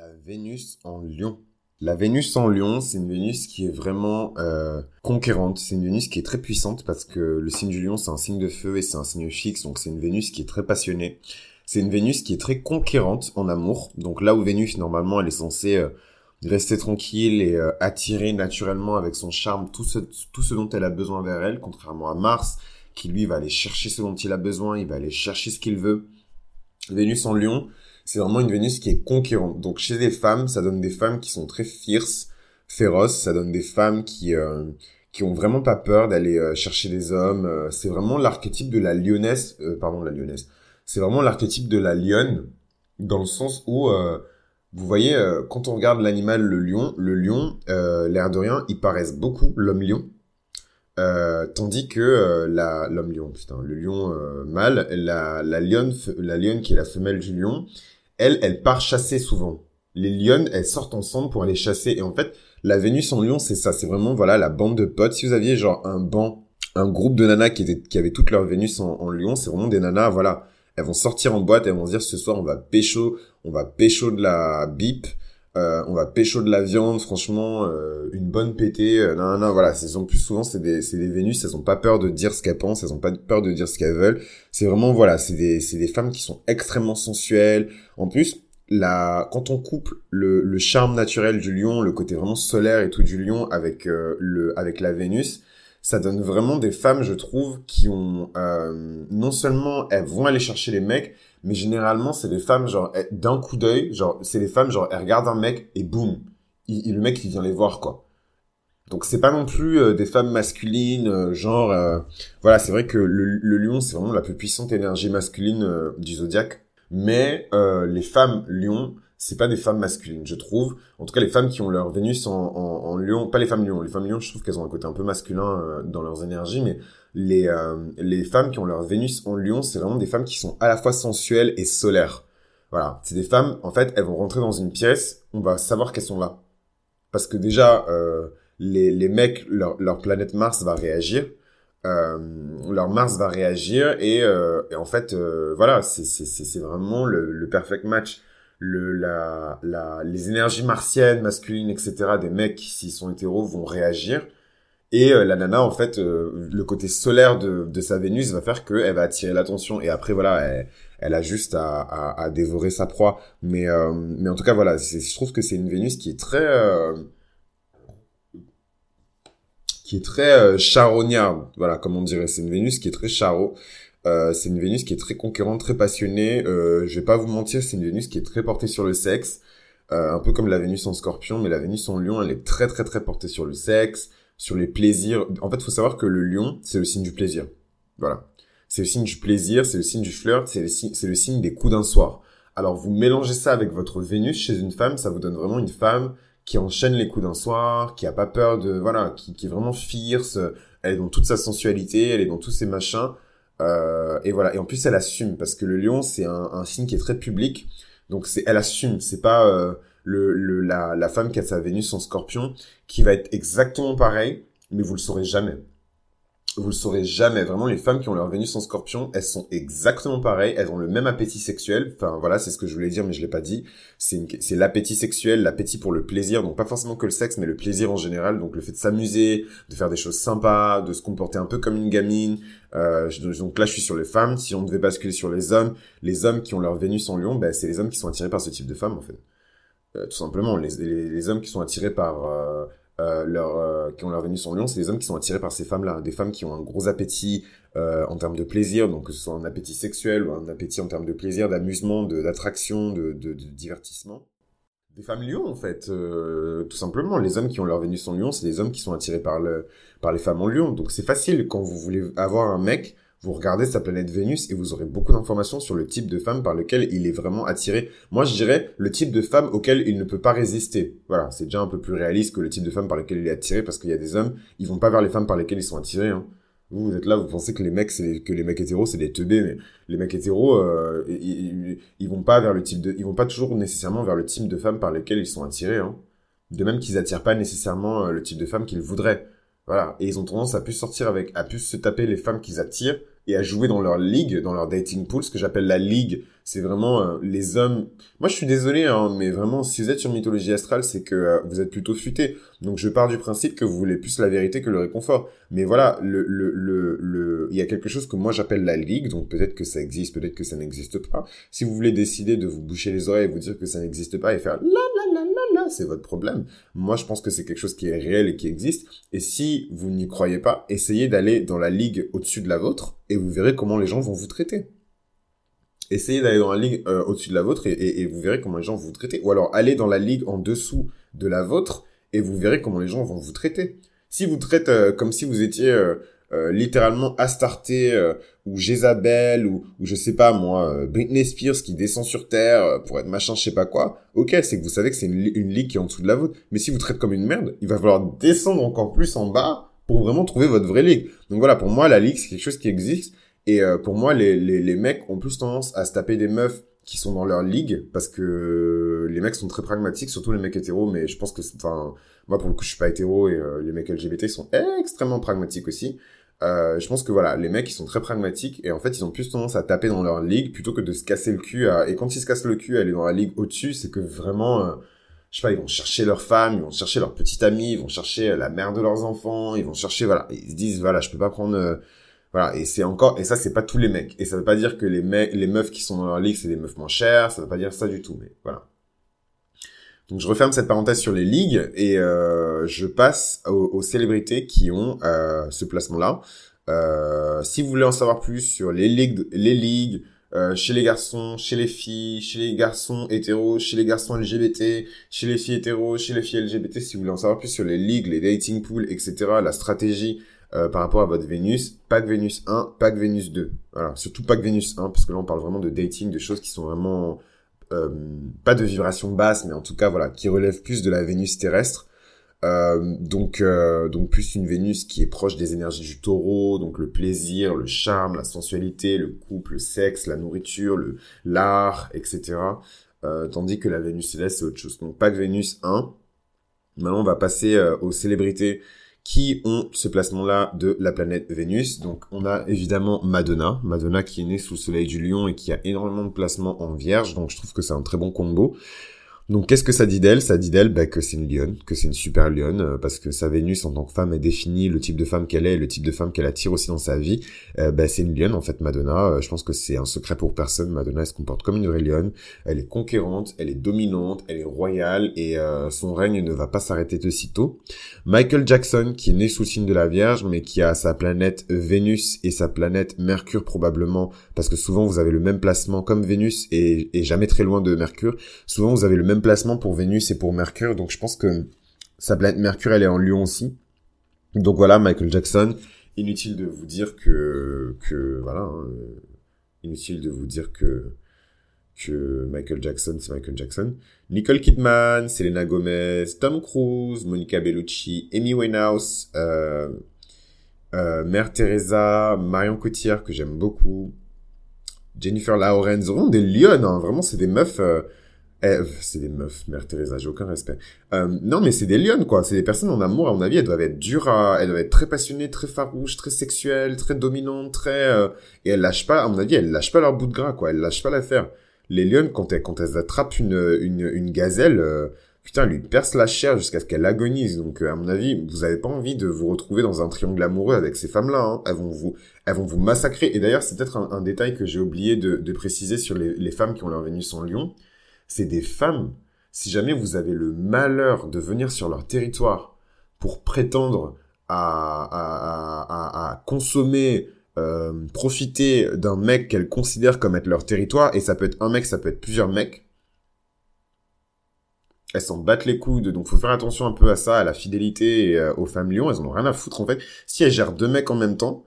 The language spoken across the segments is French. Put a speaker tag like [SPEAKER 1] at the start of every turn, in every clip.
[SPEAKER 1] La Vénus en lion. La Vénus en lion, c'est une Vénus qui est vraiment euh, conquérante. C'est une Vénus qui est très puissante parce que le signe du lion, c'est un signe de feu et c'est un signe fixe. Donc c'est une Vénus qui est très passionnée. C'est une Vénus qui est très conquérante en amour. Donc là où Vénus, normalement, elle est censée euh, rester tranquille et euh, attirer naturellement avec son charme tout ce, tout ce dont elle a besoin vers elle, contrairement à Mars, qui lui va aller chercher ce dont il a besoin, il va aller chercher ce qu'il veut. Vénus en lion, c'est vraiment une Vénus qui est conquérante. Donc chez les femmes, ça donne des femmes qui sont très fierces, féroces, ça donne des femmes qui euh, qui ont vraiment pas peur d'aller euh, chercher des hommes. Euh, c'est vraiment l'archétype de la lyonnaise, pardon, la lyonnaise. C'est vraiment l'archétype de la lionne dans le sens où vous voyez quand on regarde l'animal le lion, le lion, l'air de rien, il paraissent beaucoup l'homme lion. tandis que la l'homme lion, putain, le lion mâle, la la lionne, la lionne qui est la femelle du lion, elle, elle part chasser souvent. Les lionnes, elles sortent ensemble pour aller chasser. Et en fait, la Vénus en lion, c'est ça. C'est vraiment, voilà, la bande de potes. Si vous aviez genre un banc, un groupe de nanas qui, qui avaient toutes leur Vénus en, lion, c'est vraiment des nanas, voilà. Elles vont sortir en boîte, elles vont se dire ce soir on va pécho, on va pécho de la bip, euh, on va pécho de la viande, franchement, euh, une bonne pétée, euh, non, non, voilà, c'est plus souvent c'est des, c'est des Vénus, elles ont pas peur de dire ce qu'elles pensent, elles ont pas peur de dire ce qu'elles veulent. C'est vraiment voilà, c'est des, c'est des femmes qui sont extrêmement sensuelles. En plus, la, quand on couple le, le charme naturel du lion, le côté vraiment solaire et tout du lion avec euh, le, avec la Vénus, ça donne vraiment des femmes, je trouve, qui ont euh, non seulement elles vont aller chercher les mecs, mais généralement c'est des femmes genre d'un coup d'œil genre c'est des femmes genre elles regardent un mec et boum il, le mec il vient les voir quoi donc c'est pas non plus euh, des femmes masculines euh, genre euh, voilà c'est vrai que le, lion c'est vraiment la plus puissante énergie masculine du zodiaque mais les femmes lion c'est pas des femmes masculines, je trouve. En tout cas, les femmes qui ont leur Vénus en, en, en lion, pas les femmes lion. Les femmes lion, je trouve qu'elles ont un côté un peu masculin dans leurs énergies, mais les, euh, les femmes qui ont leur Vénus en lion, c'est vraiment des femmes qui sont à la fois sensuelles et solaires. Voilà, c'est des femmes, en fait, elles vont rentrer dans une pièce, on va savoir qu'elles sont là. Parce que déjà, euh, les, les mecs, leur, leur planète Mars va réagir. Euh, leur Mars va réagir et, euh, et en fait, euh, voilà, c'est vraiment le, le perfect match. Le, la, la, les énergies martiennes, masculines, etc. des mecs, s'ils sont hétéros, vont réagir et euh, la nana, en fait, euh, le côté solaire de, sa Vénus va faire qu'elle va attirer l'attention. Et après, voilà, elle, elle a juste à, dévorer sa proie. Mais, euh, mais en tout cas, voilà, je trouve que c'est une Vénus qui est très... qui est très charognarde, voilà, comme on dirait. C'est une Vénus qui est très charo. c'est une Vénus qui est très conquérante, très passionnée. Euh, je vais pas vous mentir, c'est une Vénus qui est très portée sur le sexe. un peu comme la Vénus en scorpion, mais la Vénus en lion, elle est très très très portée sur le sexe sur les plaisirs. En fait, il faut savoir que le lion, c'est le signe du plaisir. Voilà. C'est le signe du plaisir, c'est le signe du flirt, c'est le, signe, des coups d'un soir. Alors, vous mélangez ça avec votre Vénus chez une femme, ça vous donne vraiment une femme qui enchaîne les coups d'un soir, qui a pas peur de, voilà, qui, qui est vraiment fierce, elle est dans toute sa sensualité, elle est dans tous ses machins, euh, et voilà. Et en plus, elle assume, parce que le lion, c'est un, un signe qui est très public, donc c'est, elle assume, c'est pas, euh, le, le la, la femme qui a sa Vénus en scorpion, qui va être exactement pareil, mais vous le saurez jamais. Vous le saurez jamais. Vraiment, les femmes qui ont leur Vénus en scorpion, elles sont exactement pareilles. Elles ont le même appétit sexuel. Enfin, voilà, c'est ce que je voulais dire, mais je l'ai pas dit. C'est l'appétit sexuel, l'appétit pour le plaisir. Donc, pas forcément que le sexe, mais le plaisir en général. Donc, le fait de s'amuser, de faire des choses sympas, de se comporter un peu comme une gamine. Euh, donc là, je suis sur les femmes. Si on devait basculer sur les hommes, les hommes qui ont leur Vénus en lion, ben, c'est les hommes qui sont attirés par ce type de femmes, en fait. Euh, tout simplement, les, les, hommes qui sont attirés par euh, euh, leur, qui ont leur Vénus en Lion, c'est les hommes qui sont attirés par ces femmes-là, des femmes qui ont un gros appétit en termes de plaisir, donc que ce soit un appétit sexuel ou un appétit en termes de plaisir, d'amusement, d'attraction, de, de, de, divertissement. Des femmes lions, en fait, tout simplement. Les hommes qui ont leur Vénus en Lion, c'est les hommes qui sont attirés par le, par les femmes en Lion. Donc c'est facile quand vous voulez avoir un mec vous regardez sa planète Vénus et vous aurez beaucoup d'informations sur le type de femme par lequel il est vraiment attiré. Moi, je dirais le type de femme auquel il ne peut pas résister. Voilà, c'est déjà un peu plus réaliste que le type de femme par lequel il est attiré parce qu'il y a des hommes, ils vont pas vers les femmes par lesquelles ils sont attirés. Hein. Vous, vous êtes là, vous pensez que les mecs, c'est que les mecs hétéros, c'est des teubés, mais les mecs hétéros, euh, ils, ils, vont pas vers le type de, ils vont pas toujours nécessairement vers le type de femme par lesquelles ils sont attirés. Hein. De même qu'ils attirent pas nécessairement euh, le type de femme qu'ils voudraient. Voilà. Et ils ont tendance à plus sortir avec, à plus se taper les femmes qu'ils attirent et à jouer dans leur ligue, dans leur dating pool, ce que j'appelle la ligue. C'est vraiment euh, les hommes. Moi, je suis désolé, hein, mais vraiment, si vous êtes sur mythologie astrale, c'est que euh, vous êtes plutôt futé. Donc, je pars du principe que vous voulez plus la vérité que le réconfort. Mais voilà, le, le, le, le... il y a quelque chose que moi j'appelle la ligue. Donc, peut-être que ça existe, peut-être que ça n'existe pas. Si vous voulez décider de vous boucher les oreilles et vous dire que ça n'existe pas et faire c'est votre problème. Moi, je pense que c'est quelque chose qui est réel et qui existe. Et si vous n'y croyez pas, essayez d'aller dans la ligue au-dessus de la vôtre et vous verrez comment les gens vont vous traiter. Essayez d'aller dans la ligue euh, au-dessus de la vôtre et, vous verrez comment les gens vont vous traiter. Ou alors allez dans la ligue en dessous de la vôtre et vous verrez comment les gens vont vous traiter. Si vous traitent euh, comme si vous étiez euh, littéralement Astarté ou Jézabel ou, ou je sais pas moi, Britney Spears qui descend sur Terre pour être machin je sais pas quoi, ok, c'est que vous savez que c'est une, une ligue qui est en dessous de la vôtre. Mais si vous traitez comme une merde, il va falloir descendre encore plus en bas pour vraiment trouver votre vraie ligue. Donc voilà, pour moi, la ligue, c'est quelque chose qui existe. Et euh, pour moi, les, les, les, mecs ont plus tendance à se taper des meufs qui sont dans leur ligue parce que les mecs sont très pragmatiques, surtout les mecs hétéros. Mais je pense que, enfin, moi pour le coup, je suis pas hétéro et euh, les mecs LGBT sont extrêmement pragmatiques aussi. Euh, je pense que voilà, les mecs ils sont très pragmatiques et en fait ils ont plus tendance à taper dans leur ligue plutôt que de se casser le cul. À... Et quand ils se cassent le cul à aller dans la ligue au-dessus, c'est que vraiment euh, je sais pas, ils vont chercher leur femme, ils vont chercher leur petite amie, ils vont chercher la mère de leurs enfants, ils vont chercher, voilà, ils se disent, voilà, je peux pas prendre, euh, voilà, et c'est encore, et ça, c'est pas tous les mecs. Et ça veut pas dire que les mecs, les meufs qui sont dans leur ligue, c'est des meufs moins chères, ça veut pas dire ça du tout, mais voilà. Donc je referme cette parenthèse sur les ligues et euh, je passe aux, célébrités qui ont euh, ce placement-là. Euh, si vous voulez en savoir plus sur les ligues, les ligues, euh, chez les garçons, chez les filles, chez les garçons hétéros, chez les garçons LGBT, chez les filles hétéros, chez les filles LGBT, si vous voulez en savoir plus sur les ligues, les dating pools, etc., la stratégie euh, par rapport à votre Vénus, pack Vénus 1, pack Vénus 2. Voilà, surtout pack Vénus 1, parce que là on parle vraiment de dating, de choses qui sont vraiment pas de vibration basse, mais en tout cas voilà, qui relèvent plus de la Vénus terrestre. Euh, donc, euh, donc plus une Vénus qui est proche des énergies du taureau, donc le plaisir, le charme, la sensualité, le couple, le sexe, la nourriture, le l'art, etc. Euh, tandis que la Vénus céleste, c'est autre chose. Donc pas que Vénus 1. Maintenant, on va passer euh, aux célébrités qui ont ce placement-là de la planète Vénus. Donc on a évidemment Madonna, Madonna qui est née sous le soleil du lion et qui a énormément de placements en vierge, donc je trouve que c'est un très bon combo. Donc qu'est-ce que ça dit d'elle? Ça dit d'elle bah, que c'est une lionne, que c'est une super lionne, euh, parce que sa Vénus en tant que femme est définie, le type de femme qu'elle est, le type de femme qu'elle attire aussi dans sa vie. Euh, bah, c'est une lionne en fait, Madonna. Euh, je pense que c'est un secret pour personne. Madonna elle se comporte comme une vraie lionne. Elle est conquérante, elle est dominante, elle est royale et son règne ne va pas s'arrêter de sitôt. Michael Jackson, qui est né sous le signe de la Vierge, mais qui a sa planète Vénus et sa planète Mercure probablement, parce que souvent vous avez le même placement comme Vénus et, et jamais très loin de Mercure. Souvent vous avez le même placement pour Vénus et pour Mercure, donc je pense que sa planète Mercure, elle est en Lion aussi. Donc voilà, Michael Jackson. Inutile de vous dire que, que voilà, hein, inutile de vous dire que que Michael Jackson, c'est Michael Jackson. Nicole Kidman, Selena Gomez, Tom Cruise, Monica Bellucci, Amy Winehouse, euh, euh, Mère Teresa, Marion Cotillard que j'aime beaucoup, Jennifer Lawrence, vraiment des lionnes, hein, vraiment c'est des meufs. Euh, eh, c'est des meufs, Mère Teresa, j'ai aucun respect. Euh, non, mais c'est des lionnes, quoi. C'est des personnes en amour, à mon avis, elles doivent être dures. Elles doivent être très passionnées, très farouches, très sexuelles, très dominantes, très... Euh, et elles lâchent pas, à mon avis, elles lâchent pas leur bout de gras, quoi. Elles lâchent pas l'affaire. Les lionnes, quand elles, quand elles attrapent une, une, une gazelle, euh, putain, elles lui percent la chair jusqu'à ce qu'elle agonise. Donc, à mon avis, vous avez pas envie de vous retrouver dans un triangle amoureux avec ces femmes-là. Hein. Elles vont vous, elles vont vous massacrer. Et d'ailleurs, c'est peut-être un, détail que j'ai oublié de, de préciser sur les, les femmes qui ont leur Vénus en lion c'est des femmes, si jamais vous avez le malheur de venir sur leur territoire pour prétendre à, consommer, euh, profiter d'un mec qu'elles considèrent comme être leur territoire, et ça peut être un mec, ça peut être plusieurs mecs, elles s'en battent les coudes, donc faut faire attention un peu à ça, à la fidélité et euh, aux femmes lions, elles en ont rien à foutre en fait. Si elles gèrent deux mecs en même temps,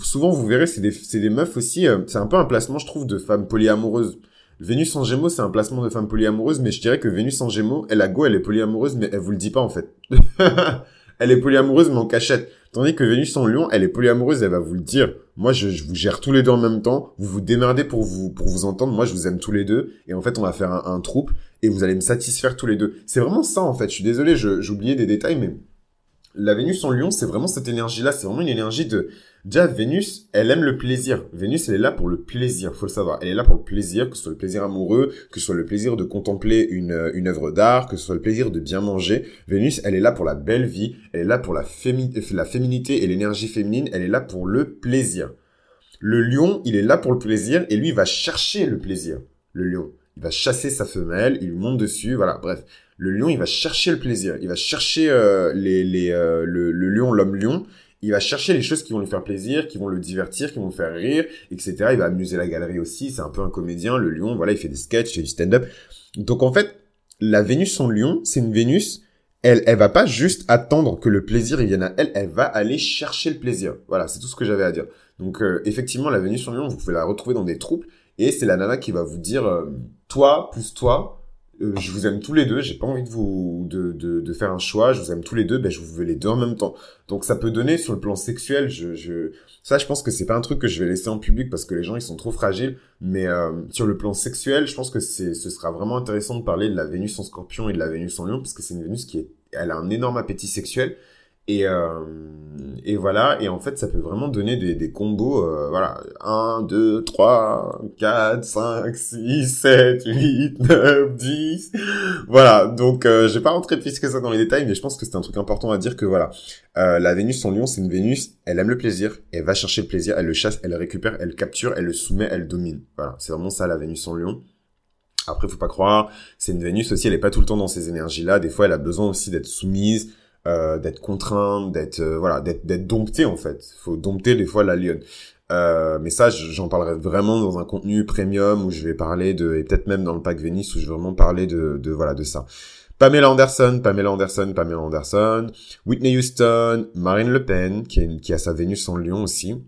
[SPEAKER 1] souvent vous verrez, c'est des, des meufs aussi, euh, c'est un peu un placement je trouve de femmes polyamoureuses. Vénus en Gémeaux, c'est un placement de femme polyamoureuse, mais je dirais que Vénus en Gémeaux, elle a go, elle est polyamoureuse, mais elle vous le dit pas en fait. elle est polyamoureuse, mais en cachette. Tandis que Vénus en Lion, elle est polyamoureuse, elle va vous le dire. Moi, je, vous gère tous les deux en même temps. Vous vous démerdez pour vous pour vous entendre. Moi, je vous aime tous les deux, et en fait, on va faire un, un troupe et vous allez me satisfaire tous les deux. C'est vraiment ça en fait. Je suis désolé, oublié des détails, mais la Vénus en Lion, c'est vraiment cette énergie-là. C'est vraiment une énergie de Déjà, Vénus, elle aime le plaisir. Vénus, elle est là pour le plaisir, faut le savoir. Elle est là pour le plaisir, que ce soit le plaisir amoureux, que ce soit le plaisir de contempler une, une œuvre d'art, que ce soit le plaisir de bien manger. Vénus, elle est là pour la belle vie, elle est là pour la, la féminité et l'énergie féminine, elle est là pour le plaisir. Le lion, il est là pour le plaisir et lui, il va chercher le plaisir. Le lion. Il va chasser sa femelle, il monte dessus, voilà, bref. Le lion, il va chercher le plaisir. Il va chercher euh, les, les, euh, le, le lion, l'homme lion, il va chercher les choses qui vont lui faire plaisir, qui vont le divertir, qui vont le faire rire, etc. Il va amuser la galerie aussi. C'est un peu un comédien, le lion. Voilà, il fait des sketchs, il fait du stand-up. Donc en fait, la Vénus en lion, c'est une Vénus. Elle, elle va pas juste attendre que le plaisir vienne à elle. Elle va aller chercher le plaisir. Voilà, c'est tout ce que j'avais à dire. Donc euh, effectivement, la Vénus en lion, vous pouvez la retrouver dans des troupes. Et c'est la nana qui va vous dire, euh, toi plus toi, euh, je vous aime tous les deux, j'ai pas envie de vous de, de, de, faire un choix, je vous aime tous les deux, ben je vous veux les deux en même temps. Donc ça peut donner sur le plan sexuel, je, je ça je pense que c'est pas un truc que je vais laisser en public parce que les gens ils sont trop fragiles, mais euh, sur le plan sexuel, je pense que c'est ce sera vraiment intéressant de parler de la Vénus en Scorpion et de la Vénus en Lion parce que c'est une Vénus qui est elle a un énorme appétit sexuel et, euh, et voilà, et en fait, ça peut vraiment donner des, des combos, euh, voilà, 1, 2, 3, 4, 5, 6, 7, 8, 9, 10, voilà, donc euh, je vais pas rentrer plus que ça dans les détails, mais je pense que c'est un truc important à dire que voilà, euh, la Vénus en Lion, c'est une Vénus, elle aime le plaisir, elle va chercher le plaisir, elle le chasse, elle le récupère, elle le capture, elle le soumet, elle domine, voilà, c'est vraiment ça la Vénus en Lion. Après, faut pas croire, c'est une Vénus aussi, elle est pas tout le temps dans ces énergies-là, des fois elle a besoin aussi d'être soumise, euh, d'être contraint, d'être euh, voilà, d'être d'être dompté en fait. Faut dompter des fois la lionne. Euh, mais ça, j'en parlerai vraiment dans un contenu premium où je vais parler de, et peut-être même dans le pack Venice où je vais vraiment parler de, de voilà de ça. Pamela Anderson, Pamela Anderson, Pamela Anderson, Whitney Houston, Marine Le Pen, qui, est, qui a sa Vénus en Lion aussi.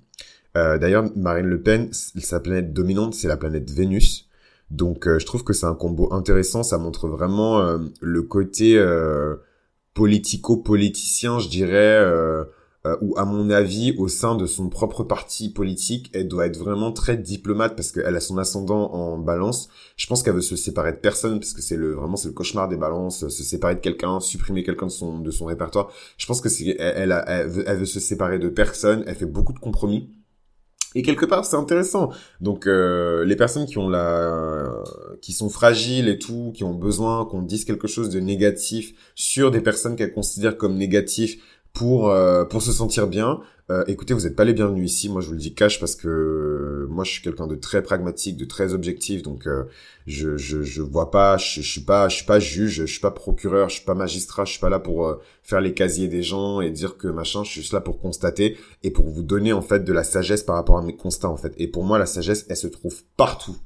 [SPEAKER 1] Euh, D'ailleurs, Marine Le Pen, sa planète dominante, c'est la planète Vénus. Donc, je trouve que c'est un combo intéressant. Ça montre vraiment le côté politico-politicien, je dirais, euh, euh, ou à mon avis, au sein de son propre parti politique, elle doit être vraiment très diplomate parce qu'elle a son ascendant en balance. Je pense qu'elle veut se séparer de personne parce que c'est le vraiment c'est le cauchemar des balances, se séparer de quelqu'un, supprimer quelqu'un de son de son répertoire. Je pense que c'est elle, elle, elle veut se séparer de personne. Elle fait beaucoup de compromis. Et quelque part, c'est intéressant. Donc, euh, les personnes qui ont la, qui sont fragiles et tout, qui ont besoin qu'on dise quelque chose de négatif sur des personnes qu'elles considèrent comme négatives pour euh, pour se sentir bien, euh, écoutez, vous n'êtes pas les bienvenus ici. Moi, je vous le dis cash parce que moi, je suis quelqu'un de très pragmatique, de très objectif. Donc, euh, je, je je vois pas, je, je suis pas, je suis pas juge, je suis pas procureur, je suis pas magistrat, je suis pas là pour euh, faire les casiers des gens et dire que machin. Je suis juste là pour constater et pour vous donner en fait de la sagesse par rapport à mes constats en fait. Et pour moi, la sagesse, elle se trouve partout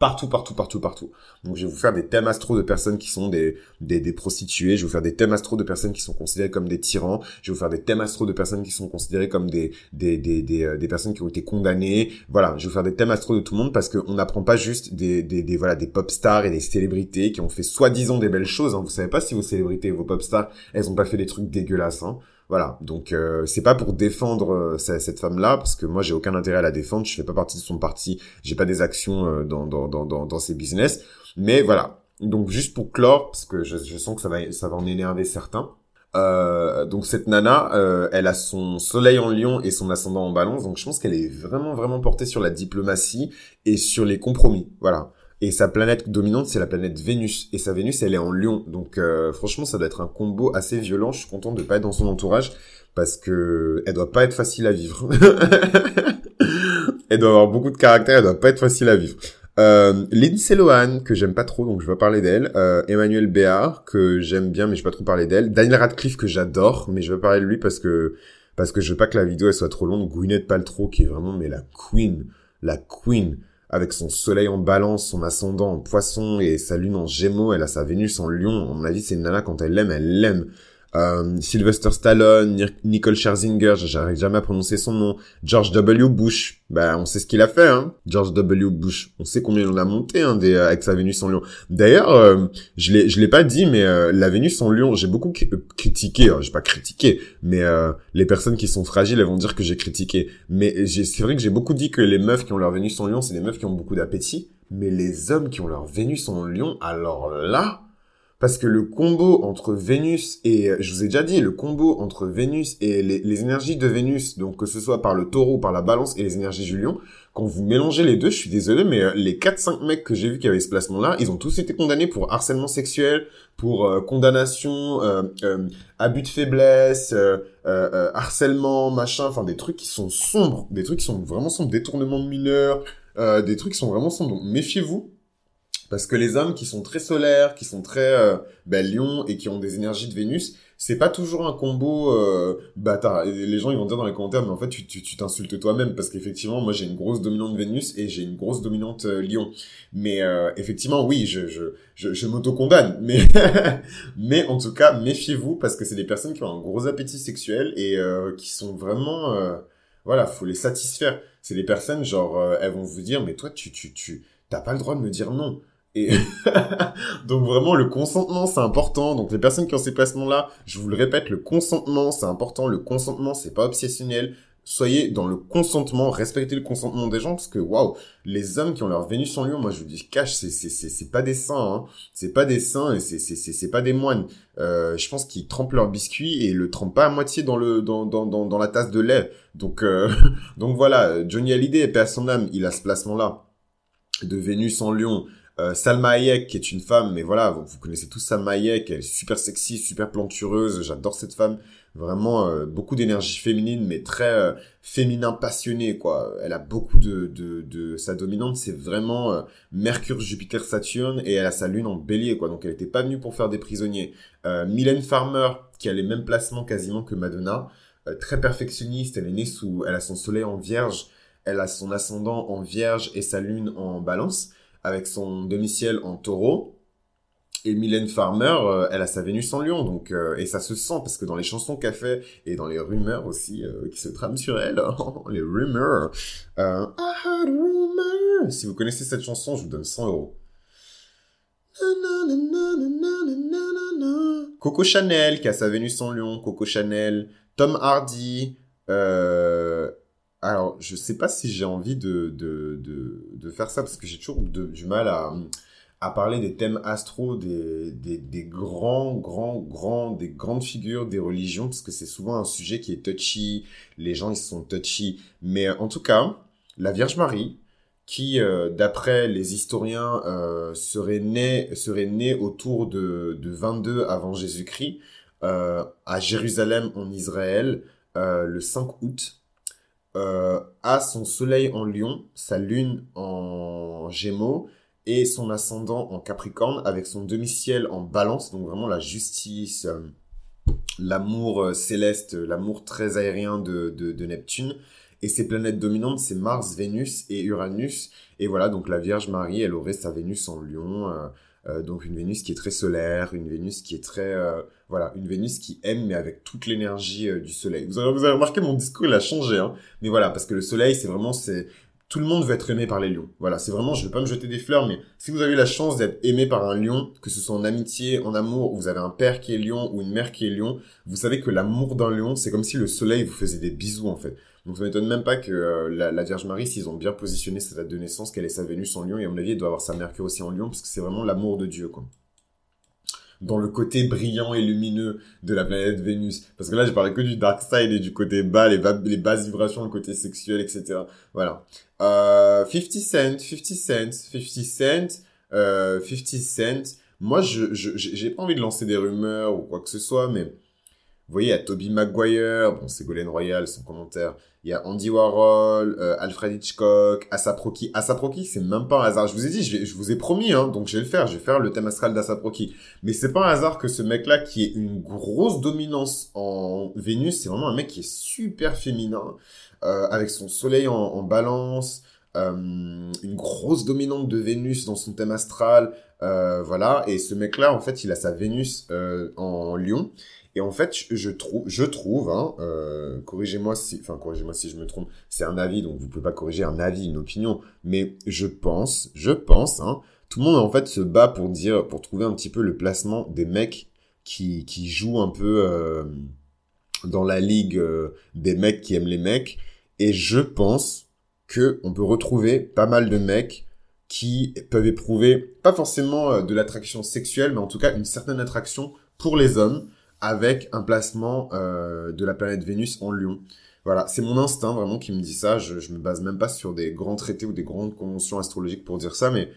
[SPEAKER 1] partout, partout, partout, partout. Donc je vais vous faire des thèmes astro de personnes qui sont des, des, des, prostituées, je vais vous faire des thèmes astro de personnes qui sont considérées comme des tyrans, je vais vous faire des thèmes astro de personnes qui sont considérées comme des, des, des, des, euh, des personnes qui ont été condamnées. Voilà, je vais vous faire des thèmes astro de tout le monde parce qu'on n'apprend pas juste des, des, voilà, des pop stars et des célébrités qui ont fait soi-disant des belles choses. Hein. Vous savez pas si vos célébrités et vos pop stars, elles ont pas fait des trucs dégueulasses. Hein. Voilà, donc euh, c'est pas pour défendre euh, cette femme-là, parce que moi j'ai aucun intérêt à la défendre, je fais pas partie de son parti, j'ai pas des actions euh, dans, dans, dans, dans, ses business, mais voilà. Donc juste pour clore, parce que je, je sens que ça va, ça va en énerver certains. Euh, donc cette nana, euh, elle a son soleil en lion et son ascendant en balance, donc je pense qu'elle est vraiment vraiment portée sur la diplomatie et sur les compromis. Voilà. Et sa planète dominante, c'est la planète Vénus. Et sa Vénus, elle est en lion. Donc euh, franchement, ça doit être un combo assez violent. Je suis content de pas être dans son entourage parce que elle doit pas être facile à vivre. elle doit avoir beaucoup de caractère, elle doit pas être facile à vivre. Euh, Lindsay Lohan, que j'aime pas trop, donc je vais parler d'elle. Euh, Emmanuel Béard, que j'aime bien, mais je vais pas trop parler d'elle. Daniel Radcliffe, que j'adore, mais je vais parler de lui parce que parce que je veux pas que la vidéo elle soit trop longue. Gwyneth Paltrow, qui est vraiment mais la queen, la queen avec son soleil en balance, son ascendant en poisson et sa lune en gémeaux, elle a sa Vénus en lion. À mon avis, c'est une nana, quand elle l'aime, elle l'aime. Euh, Sylvester Stallone, Nicole Scherzinger, j'arrive jamais à prononcer son nom, George W. Bush, bah on sait ce qu'il a fait, hein, George W. Bush, on sait combien il en a monté hein, des, avec sa Vénus en Lion. D'ailleurs, euh, je l'ai je l'ai pas dit, mais euh, la Vénus en Lion, j'ai beaucoup critiqué, hein, j'ai pas critiqué, mais les personnes qui sont fragiles, elles vont dire que j'ai critiqué. Mais c'est vrai que j'ai beaucoup dit que les meufs qui ont leur Vénus en Lion, c'est des meufs qui ont beaucoup d'appétit, mais les hommes qui ont leur Vénus en Lion, alors là Parce que le combo entre Vénus et, je vous ai déjà dit, le combo entre Vénus et les, énergies de Vénus, donc que ce soit par le taureau, par la balance et les énergies du lion, quand vous mélangez les deux, je suis désolé, mais euh, les 4-5 mecs que j'ai vus qui avaient ce placement-là, ils ont tous été condamnés pour harcèlement sexuel, pour euh, condamnation, euh, abus de faiblesse, harcèlement, machin, enfin des trucs qui sont sombres, des trucs qui sont vraiment sombres, détournement de mineurs, des trucs qui sont vraiment sombres. Donc méfiez-vous, parce que les hommes qui sont très solaires, qui sont très ben, lions et qui ont des énergies de Vénus, c'est pas toujours un combo euh, bâtard. les gens ils vont dire dans les commentaires, mais en fait tu tu t'insultes toi-même parce qu'effectivement moi j'ai une grosse dominante Vénus et j'ai une grosse dominante euh, Lion. Mais euh, effectivement oui, je je je, je m'auto-condamne, mais mais en tout cas méfiez-vous parce que c'est des personnes qui ont un gros appétit sexuel et euh, qui sont vraiment voilà, faut les satisfaire. C'est des personnes genre elles vont vous dire mais toi tu tu tu t'as pas le droit de me dire non. Et donc vraiment le consentement c'est important. Donc les personnes qui ont ces placements là, je vous le répète, le consentement c'est important. Le consentement c'est pas obsessionnel. Soyez dans le consentement, respectez le consentement des gens parce que waouh, les hommes qui ont leur Vénus en Lion, moi je vous dis cache, c'est c'est c'est c'est pas des saints, hein. c'est pas des saints et c'est c'est c'est c'est pas des moines. Euh, je pense qu'ils trempent leur biscuit et le trempent pas à moitié dans le dans dans dans, dans la tasse de lait. Donc euh, donc voilà, Johnny Hallyday, paix à son âme, il a ce placement là de Vénus en Lion. Euh, Salma Hayek, qui est une femme, mais voilà, vous, connaissez tous Salma Hayek, elle est super sexy, super plantureuse, j'adore cette femme, vraiment euh, beaucoup d'énergie féminine, mais très euh, féminin passionné, quoi. Elle a beaucoup de, de, de sa dominante, c'est vraiment Mercure, Jupiter, Saturne, et elle a sa lune en Bélier, quoi. Donc elle n'était pas venue pour faire des prisonniers. Mylène Farmer, qui a les mêmes placements quasiment que Madonna, très perfectionniste, elle est née sous, elle a son soleil en Vierge, elle a son ascendant en Vierge et sa lune en Balance avec son demi-ciel en taureau. Et Mylène Farmer, euh, elle a sa Vénus en lion, donc euh, et ça se sent parce que dans les chansons qu'elle fait et dans les rumeurs aussi euh, qui se trament sur elle, les rumeurs. I heard rumor. Si vous connaissez cette chanson, je vous donne 100 euros. Coco Chanel qui a sa Vénus en lion, Coco Chanel, Tom Hardy, alors, je sais pas si j'ai envie de, de, de, de, faire ça parce que j'ai toujours du mal à, à parler des thèmes astro, des, des, des, grands, grands, grands, des grandes figures des religions parce que c'est souvent un sujet qui est touchy. Les gens, ils sont touchy. Mais en tout cas, la Vierge Marie, qui, euh, d'après les historiens, euh, serait née serait née autour de, de 22 avant Jésus-Christ, euh, à Jérusalem en Israël, euh, le 5 août euh, a son soleil en lion, sa lune en gémeaux et son ascendant en capricorne avec son demi-ciel en balance, donc vraiment la justice, euh, l'amour euh, céleste, l'amour très aérien de, de, de, Neptune. Et ses planètes dominantes, c'est Mars, Vénus et Uranus. Et voilà, donc la Vierge Marie, elle aurait sa Vénus en lion. Euh, donc une Vénus qui est très solaire, une Vénus qui est très euh, voilà, une Vénus qui aime mais avec toute l'énergie euh, du soleil. Vous avez, vous avez, remarqué mon discours il a changé hein. Mais voilà, parce que le soleil c'est vraiment c'est tout le monde veut être aimé par les lions. Voilà, c'est vraiment je vais pas me jeter des fleurs mais si vous avez la chance d'être aimé par un lion, que ce soit en amitié, en amour, vous avez un père qui est lion ou une mère qui est lion, vous savez que l'amour d'un lion, c'est comme si le soleil vous faisait des bisous en fait. Donc ça m'étonne même pas que euh, la, Vierge Marie, s'ils ont bien positionné sa date de naissance, qu'elle ait sa Vénus en Lion, et à mon avis, elle doit avoir sa Mercure aussi en Lion, parce que c'est vraiment l'amour de Dieu, quoi. Dans le côté brillant et lumineux de la planète Vénus. Parce que là, je parlais que du dark side et du côté bas, les, les basses vibrations, le côté sexuel, etc. Voilà. Euh, 50 Cent, 50 Cent, 50 Cent, euh, 50 Cent. Moi, je, je, j'ai pas envie de lancer des rumeurs ou quoi que ce soit, mais vous voyez, a Toby Maguire, bon, Golden Royal, son commentaire. Il y a Andy Warhol, euh, Alfred Hitchcock, Asaproki. Asaproki, c'est même pas un hasard. Je vous ai dit, je, vous ai promis, hein, donc je vais le faire. Je vais faire le thème astral d'Asaproki. Mais c'est pas un hasard que ce mec-là, qui est une grosse dominance en Vénus, c'est vraiment un mec qui est super féminin, euh, avec son soleil en, en balance, euh, une grosse dominante de Vénus dans son thème astral, euh, voilà. Et ce mec-là, en fait, il a sa Vénus euh, en Lion. Et en fait, je trouve, je trouve, hein, euh, corrigez-moi si, enfin corrigez-moi si je me trompe, c'est un avis, donc vous pouvez pas corriger un avis, une opinion, mais je pense, je pense, hein, tout le monde en fait se bat pour dire, pour trouver un petit peu le placement des mecs qui qui jouent un peu euh, dans la ligue euh, des mecs qui aiment les mecs, et je pense que on peut retrouver pas mal de mecs qui peuvent éprouver pas forcément euh, de l'attraction sexuelle, mais en tout cas une certaine attraction pour les hommes avec un placement euh, de la planète Vénus en Lion. Voilà, c'est mon instinct vraiment qui me dit ça. Je, je me base même pas sur des grands traités ou des grandes conventions astrologiques pour dire ça, mais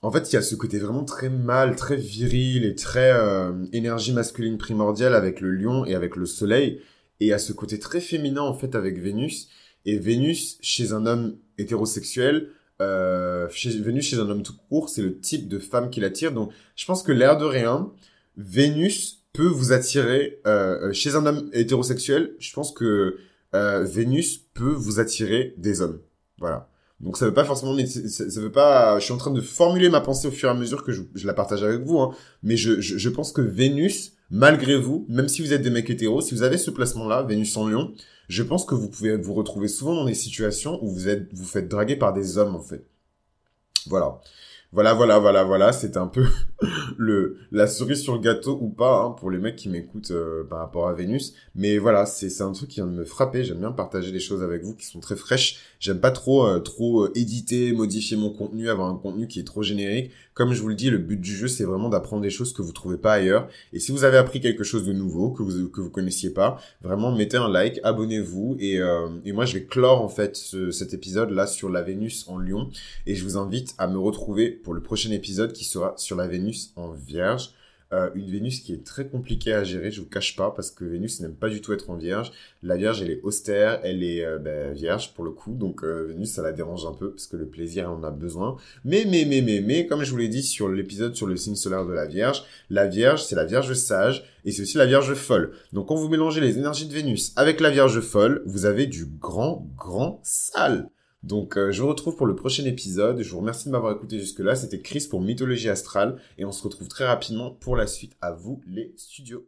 [SPEAKER 1] en fait, il y a ce côté vraiment très mâle, très viril et très euh, énergie masculine primordiale avec le lion et avec le soleil. Et il y a ce côté très féminin en fait avec Vénus. Et Vénus, chez un homme hétérosexuel, euh, chez, Vénus chez un homme tout court, c'est le type de femme qui l'attire. Donc, je pense que l'air de rien, Vénus peut vous attirer euh, euh, chez un homme hétérosexuel. Je pense que euh, Vénus peut vous attirer des hommes. Voilà. Donc ça veut pas forcément, ça, ça veut pas. Je suis en train de formuler ma pensée au fur et à mesure que je, la partage avec vous, hein, mais je, pense que Vénus, malgré vous, même si vous êtes des mecs hétéros, si vous avez ce placement-là, Vénus en Lion, je pense que vous pouvez vous retrouver souvent dans des situations où vous êtes, vous faites draguer par des hommes en fait. Voilà. Voilà, voilà, voilà, voilà, c'est un peu le la cerise sur le gâteau ou pas hein, pour les mecs qui m'écoutent euh, par rapport à Vénus. Mais voilà, c'est c'est un truc qui vient de me frapper. J'aime bien partager des choses avec vous qui sont très fraîches. J'aime pas trop euh, trop éditer, modifier mon contenu, avoir un contenu qui est trop générique. Comme je vous le dis, le but du jeu c'est vraiment d'apprendre des choses que vous trouvez pas ailleurs. Et si vous avez appris quelque chose de nouveau que vous que vous connaissiez pas, vraiment mettez un like, abonnez-vous et et moi je vais clore en fait cet épisode là sur la Vénus en Lion et je vous invite à me retrouver pour le prochain épisode qui sera sur la Vénus en Vierge. Euh, une Vénus qui est très compliquée à gérer, je vous cache pas, parce que Vénus n'aime pas du tout être en Vierge. La Vierge, elle est austère, elle est euh, ben, Vierge pour le coup, donc euh, Vénus, ça la dérange un peu, parce que le plaisir, elle en a besoin. Mais, mais, mais, mais, mais, comme je vous l'ai dit sur l'épisode sur le signe solaire de la Vierge, la Vierge, c'est la Vierge sage, et c'est aussi la Vierge folle. Donc quand vous mélangez les énergies de Vénus avec la Vierge folle, vous avez du grand, grand sale. Donc euh, je vous retrouve pour le prochain épisode. Je vous remercie de m'avoir écouté jusque-là. C'était Chris pour Mythologie Astrale et on se retrouve très rapidement pour la suite. À vous les studios.